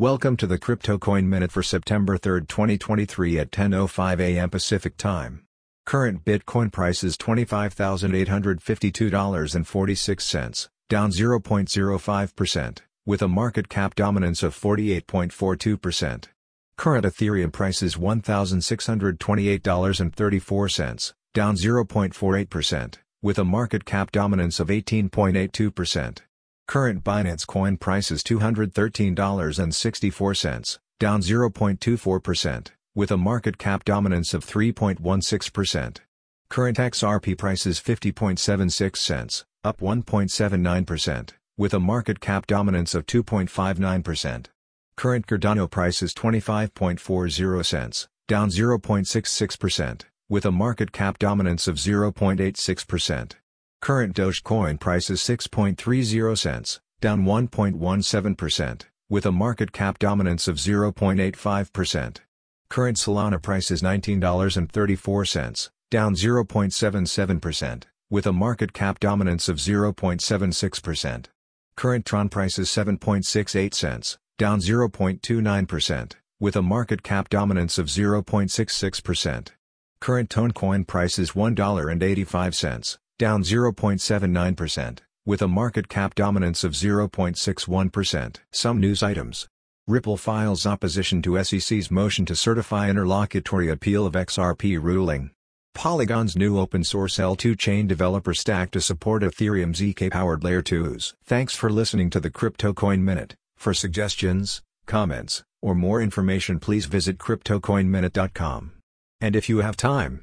Welcome to the Crypto Coin Minute for September 3, 2023 at 10:05 a.m. Pacific Time. Current Bitcoin price is $25,852.46, down 0.05%, with a market cap dominance of 48.42%. Current Ethereum price is $1,628.34, down 0.48%, with a market cap dominance of 18.82%. Current Binance Coin price is $213.64, down 0.24%, with a market cap dominance of 3.16%. Current XRP price is 50.76 cents, up 1.79%, with a market cap dominance of 2.59%. Current Cardano price is 25.40 cents, down 0.66%, with a market cap dominance of 0.86%. Current Dogecoin price is 6.30 cents, down 1.17%, with a market cap dominance of 0.85%. Current Solana price is $19.34, down 0.77%, with a market cap dominance of 0.76%. Current Tron price is 7.68 cents, down 0.29%, with a market cap dominance of 0.66%. Current Toncoin price is $1.85, down 0.79%, with a market cap dominance of 0.61%. Some news items. Ripple files opposition to SEC's motion to certify interlocutory appeal of XRP ruling. Polygon's new open-source L2 chain developer stack to support Ethereum ZK-powered Layer 2s. Thanks for listening to the Crypto Coin Minute. For suggestions, comments, or more information please visit CryptoCoinMinute.com. And if you have time,